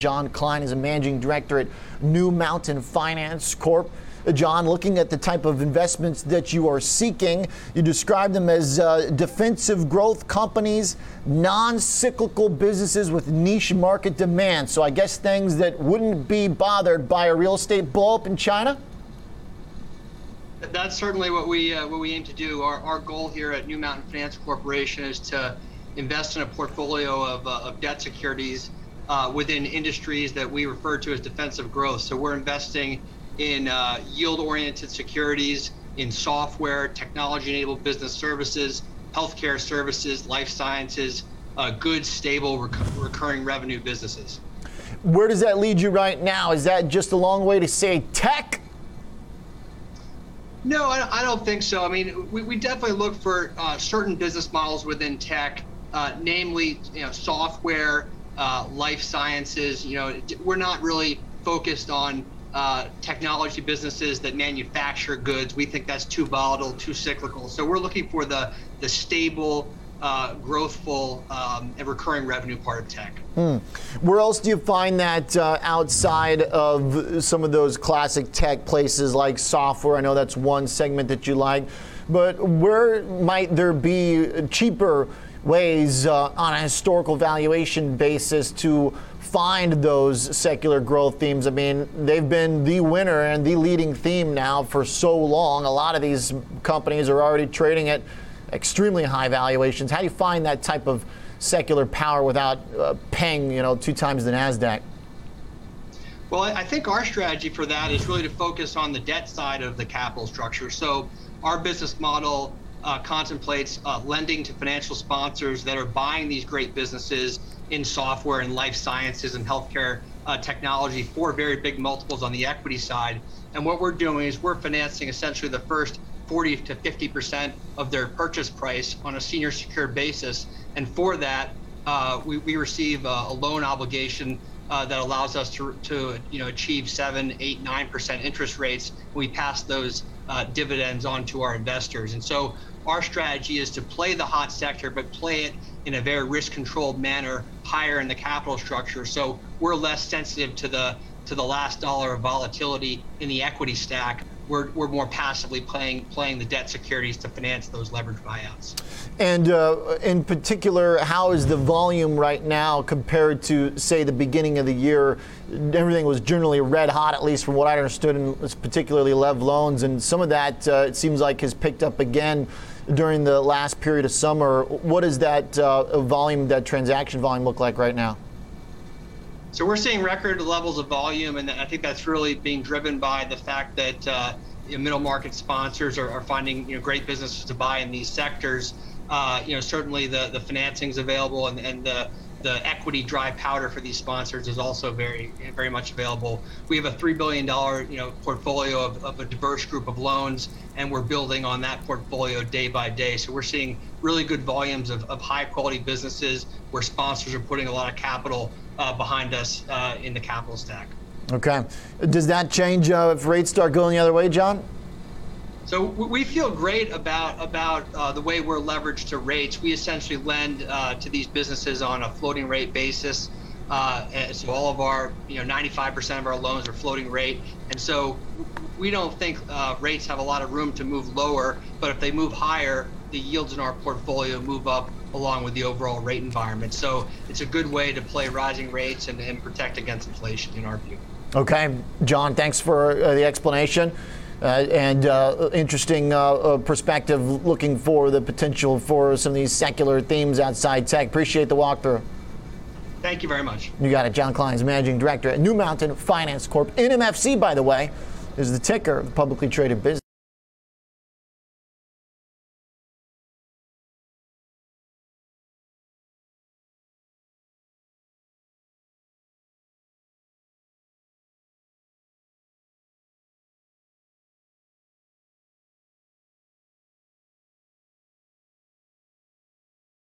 John Kline is a managing director at New Mountain Finance Corp. Uh, John, looking at the type of investments that you are seeking, you describe them as uh, defensive growth companies, non cyclical businesses with niche market demand. So I guess things that wouldn't be bothered by a real estate blowup in China? That's certainly what we uh, what we aim to do. Our, our goal here at New Mountain Finance Corporation is to invest in a portfolio of, uh, of debt securities uh, within industries that we refer to as defensive growth. So we're investing in uh, yield-oriented securities, in software, technology-enabled business services, healthcare services, life sciences, uh, good, stable, rec- recurring revenue businesses. Where does that lead you right now? Is that just a long way to say tech? No, I, I don't think so. I mean, we, we definitely look for uh, certain business models within tech, uh, namely, you know, software, uh, life sciences. You know, we're not really focused on uh, technology businesses that manufacture goods. We think that's too volatile, too cyclical. So we're looking for the the stable, uh, growthful, um, and recurring revenue part of tech. Hmm. Where else do you find that uh, outside of some of those classic tech places like software? I know that's one segment that you like, but where might there be cheaper? Ways uh, on a historical valuation basis to find those secular growth themes. I mean, they've been the winner and the leading theme now for so long. A lot of these companies are already trading at extremely high valuations. How do you find that type of secular power without uh, paying, you know, two times the Nasdaq? Well, I think our strategy for that is really to focus on the debt side of the capital structure. So our business model uh, contemplates uh, lending to financial sponsors that are buying these great businesses in software and life sciences and healthcare uh, technology for very big multiples on the equity side. And what we're doing is we're financing essentially the first 40 to 50 percent of their purchase price on a senior secured basis. And for that, uh, we, we receive a, a loan obligation uh, that allows us to, to you know achieve seven, eight, nine percent interest rates. We pass those uh, dividends onto our investors, and so our strategy is to play the hot sector, but play it in a very risk-controlled manner, higher in the capital structure. So we're less sensitive to the to the last dollar of volatility in the equity stack we're, we're more passively playing playing the debt securities to finance those leverage buyouts. And uh, in particular, how is the volume right now compared to, say, the beginning of the year? Everything was generally red hot, at least from what I understood, and particularly Lev loans. And some of that, uh, it seems like, has picked up again during the last period of summer. What does that uh, volume, that transaction volume, look like right now? So we're seeing record levels of volume, and I think that's really being driven by the fact that uh, middle market sponsors are, are, finding you know great businesses to buy in these sectors. Uh, you know, certainly the the financing's available, and, and the the equity dry powder for these sponsors is also very very much available. We have a three billion dollar you know portfolio of, of a diverse group of loans, and we're building on that portfolio day by day. So we're seeing really good volumes of, of high quality businesses where sponsors are putting a lot of capital uh, behind us uh, in the capital stack. Okay. Does that change uh, if rates start going the other way, John? So we feel great about about uh, the way we're leveraged to rates. We essentially lend uh, to these businesses on a floating rate basis. Uh, so all of our, you know, 95% of our loans are floating rate, and so we don't think uh, rates have a lot of room to move lower. But if they move higher, the yields in our portfolio move up along with the overall rate environment. So it's a good way to play rising rates and, and protect against inflation, in our view. Okay, John, thanks for uh, the explanation. Uh, and uh, interesting uh, uh, perspective looking for the potential for some of these secular themes outside tech. Appreciate the walkthrough. Thank you very much. You got it. John Kline's managing director at New Mountain Finance Corp. NMFC, by the way, is the ticker of the publicly traded business.